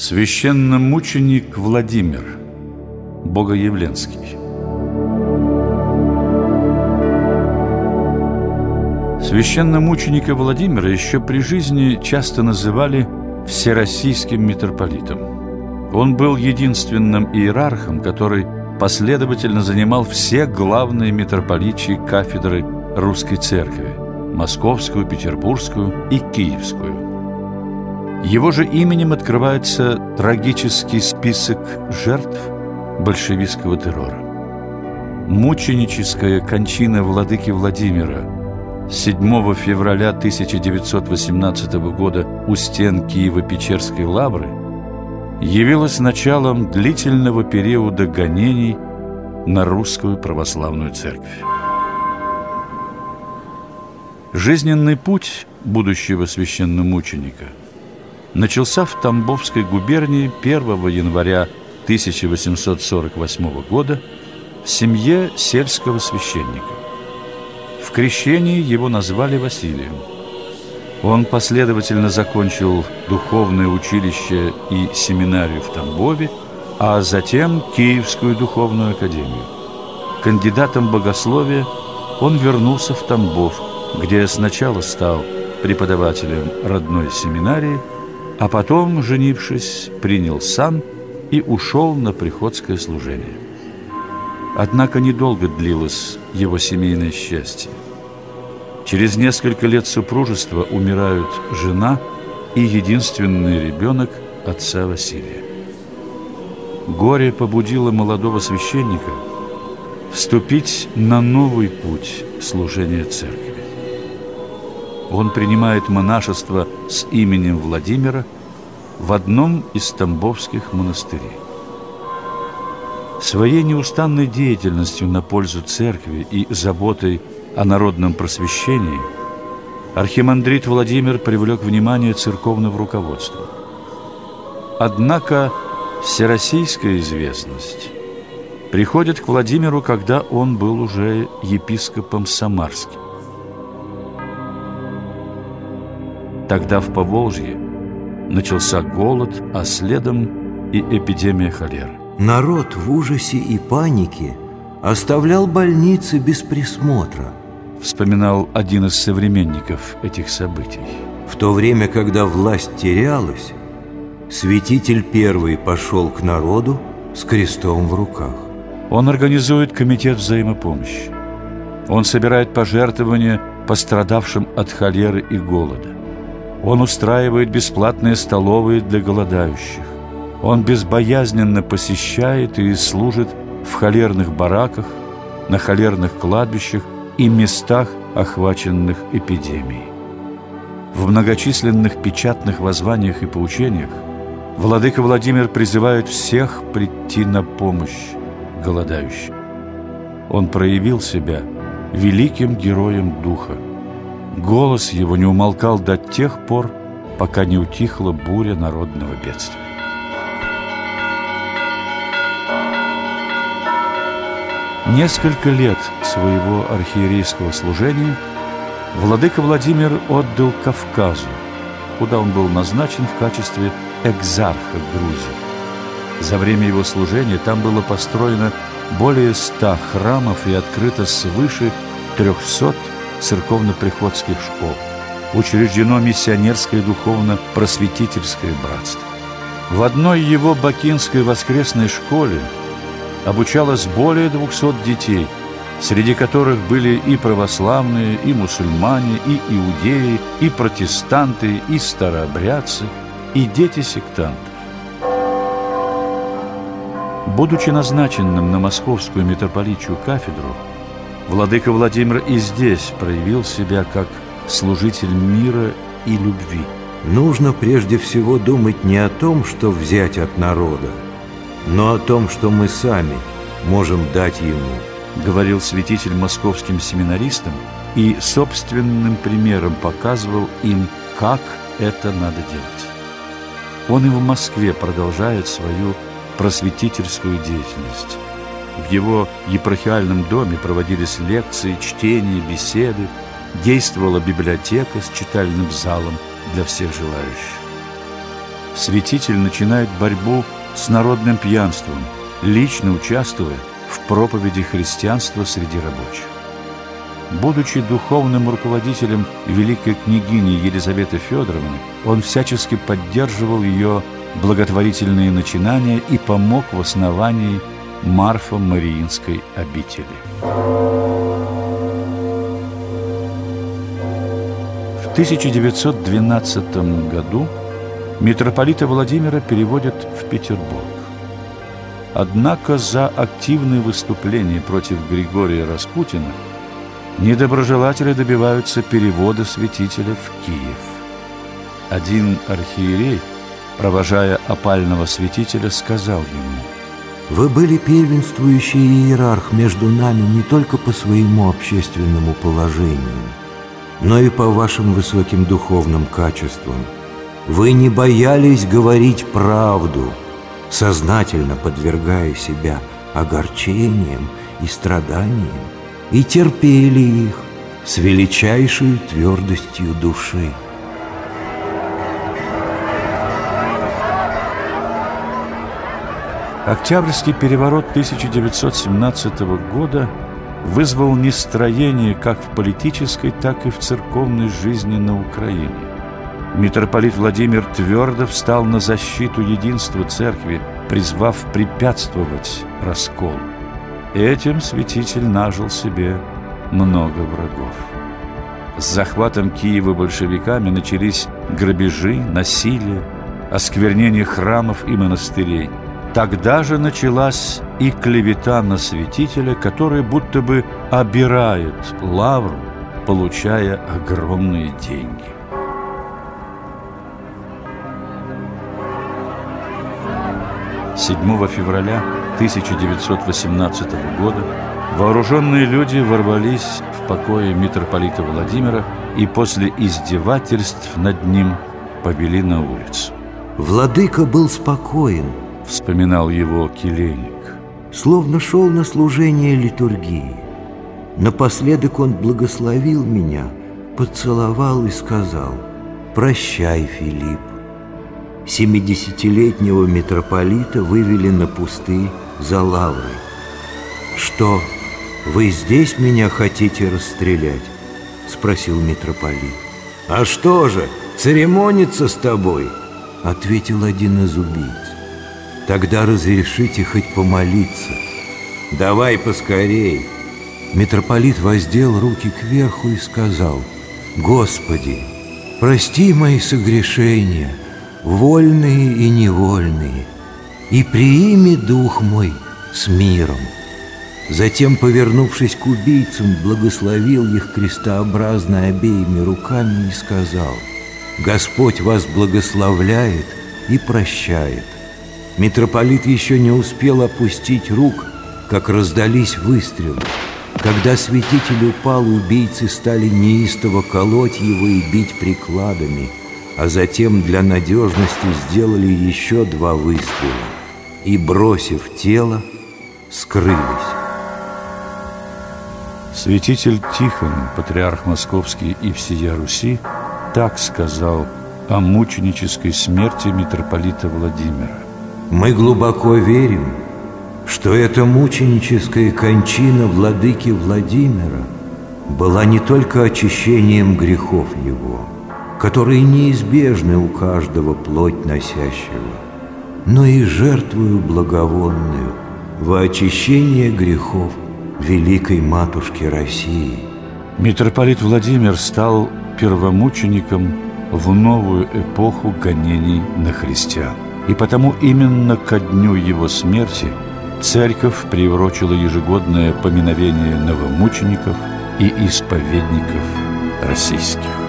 Священномученик Владимир Богоявленский Священномученика Владимира еще при жизни часто называли всероссийским митрополитом. Он был единственным иерархом, который последовательно занимал все главные митрополичьи кафедры русской церкви – Московскую, Петербургскую и Киевскую – его же именем открывается трагический список жертв большевистского террора. Мученическая кончина владыки Владимира 7 февраля 1918 года у стен Киево-Печерской лавры явилась началом длительного периода гонений на русскую православную церковь. Жизненный путь будущего священномученика – начался в Тамбовской губернии 1 января 1848 года в семье сельского священника. В крещении его назвали Василием. Он последовательно закончил духовное училище и семинарию в Тамбове, а затем Киевскую духовную академию. Кандидатом богословия он вернулся в Тамбов, где сначала стал преподавателем родной семинарии – а потом, женившись, принял сан и ушел на приходское служение. Однако недолго длилось его семейное счастье. Через несколько лет супружества умирают жена и единственный ребенок отца Василия. Горе побудило молодого священника вступить на новый путь служения церкви. Он принимает монашество с именем Владимира в одном из тамбовских монастырей. Своей неустанной деятельностью на пользу церкви и заботой о народном просвещении архимандрит Владимир привлек внимание церковного руководства. Однако всероссийская известность приходит к Владимиру, когда он был уже епископом Самарским. Тогда в Поволжье начался голод, а следом и эпидемия холеры. Народ в ужасе и панике оставлял больницы без присмотра. Вспоминал один из современников этих событий. В то время, когда власть терялась, святитель первый пошел к народу с крестом в руках. Он организует комитет взаимопомощи. Он собирает пожертвования пострадавшим от холеры и голода. Он устраивает бесплатные столовые для голодающих. Он безбоязненно посещает и служит в холерных бараках, на холерных кладбищах и местах, охваченных эпидемией. В многочисленных печатных воззваниях и поучениях Владыка Владимир призывает всех прийти на помощь голодающим. Он проявил себя великим героем духа – Голос его не умолкал до тех пор, пока не утихла буря народного бедствия. Несколько лет своего архиерейского служения владыка Владимир отдал Кавказу, куда он был назначен в качестве экзарха Грузии. За время его служения там было построено более ста храмов и открыто свыше трехсот церковно-приходских школ. Учреждено миссионерское духовно-просветительское братство. В одной его бакинской воскресной школе обучалось более 200 детей, среди которых были и православные, и мусульмане, и иудеи, и протестанты, и старообрядцы, и дети сектантов. Будучи назначенным на московскую митрополичью кафедру, Владыка Владимир и здесь проявил себя как служитель мира и любви. Нужно прежде всего думать не о том, что взять от народа, но о том, что мы сами можем дать ему. Говорил святитель московским семинаристам и собственным примером показывал им, как это надо делать. Он и в Москве продолжает свою просветительскую деятельность. В его епархиальном доме проводились лекции, чтения, беседы, действовала библиотека с читальным залом для всех желающих. святитель начинает борьбу с народным пьянством, лично участвуя в проповеди христианства среди рабочих. Будучи духовным руководителем великой княгини Елизаветы Федоровны, он всячески поддерживал ее благотворительные начинания и помог в основании Марфа-Мариинской обители. В 1912 году митрополита Владимира переводят в Петербург. Однако за активные выступления против Григория Распутина недоброжелатели добиваются перевода святителя в Киев. Один архиерей, провожая опального святителя, сказал ему «Вы были первенствующий иерарх между нами не только по своему общественному положению, но и по вашим высоким духовным качествам. Вы не боялись говорить правду, сознательно подвергая себя огорчениям и страданиям, и терпели их с величайшей твердостью души. Октябрьский переворот 1917 года вызвал нестроение как в политической, так и в церковной жизни на Украине. Митрополит Владимир твердо встал на защиту единства церкви, призвав препятствовать расколу. Этим святитель нажил себе много врагов. С захватом Киева большевиками начались грабежи, насилие, осквернение храмов и монастырей. Тогда же началась и клевета на святителя, который будто бы обирает лавру, получая огромные деньги. 7 февраля 1918 года вооруженные люди ворвались в покое митрополита Владимира и после издевательств над ним повели на улицу. «Владыка был спокоен», — вспоминал его келейник. «Словно шел на служение литургии. Напоследок он благословил меня, поцеловал и сказал, «Прощай, Филипп, Семидесятилетнего митрополита вывели на пусты за лаврой. «Что, вы здесь меня хотите расстрелять?» — спросил митрополит. «А что же, церемониться с тобой?» — ответил один из убийц. «Тогда разрешите хоть помолиться». «Давай поскорей!» Митрополит воздел руки кверху и сказал, «Господи, прости мои согрешения!» вольные и невольные, и приими дух мой с миром. Затем, повернувшись к убийцам, благословил их крестообразно обеими руками и сказал, «Господь вас благословляет и прощает». Митрополит еще не успел опустить рук, как раздались выстрелы. Когда святитель упал, убийцы стали неистово колоть его и бить прикладами – а затем для надежности сделали еще два выстрела и, бросив тело, скрылись. Святитель Тихон, патриарх Московский и всея Руси, так сказал о мученической смерти митрополита Владимира. «Мы глубоко верим, что эта мученическая кончина владыки Владимира была не только очищением грехов его – которые неизбежны у каждого плоть носящего, но и жертвую благовонную во очищение грехов Великой Матушки России. Митрополит Владимир стал первомучеником в новую эпоху гонений на христиан. И потому именно ко дню его смерти церковь приурочила ежегодное поминовение новомучеников и исповедников российских.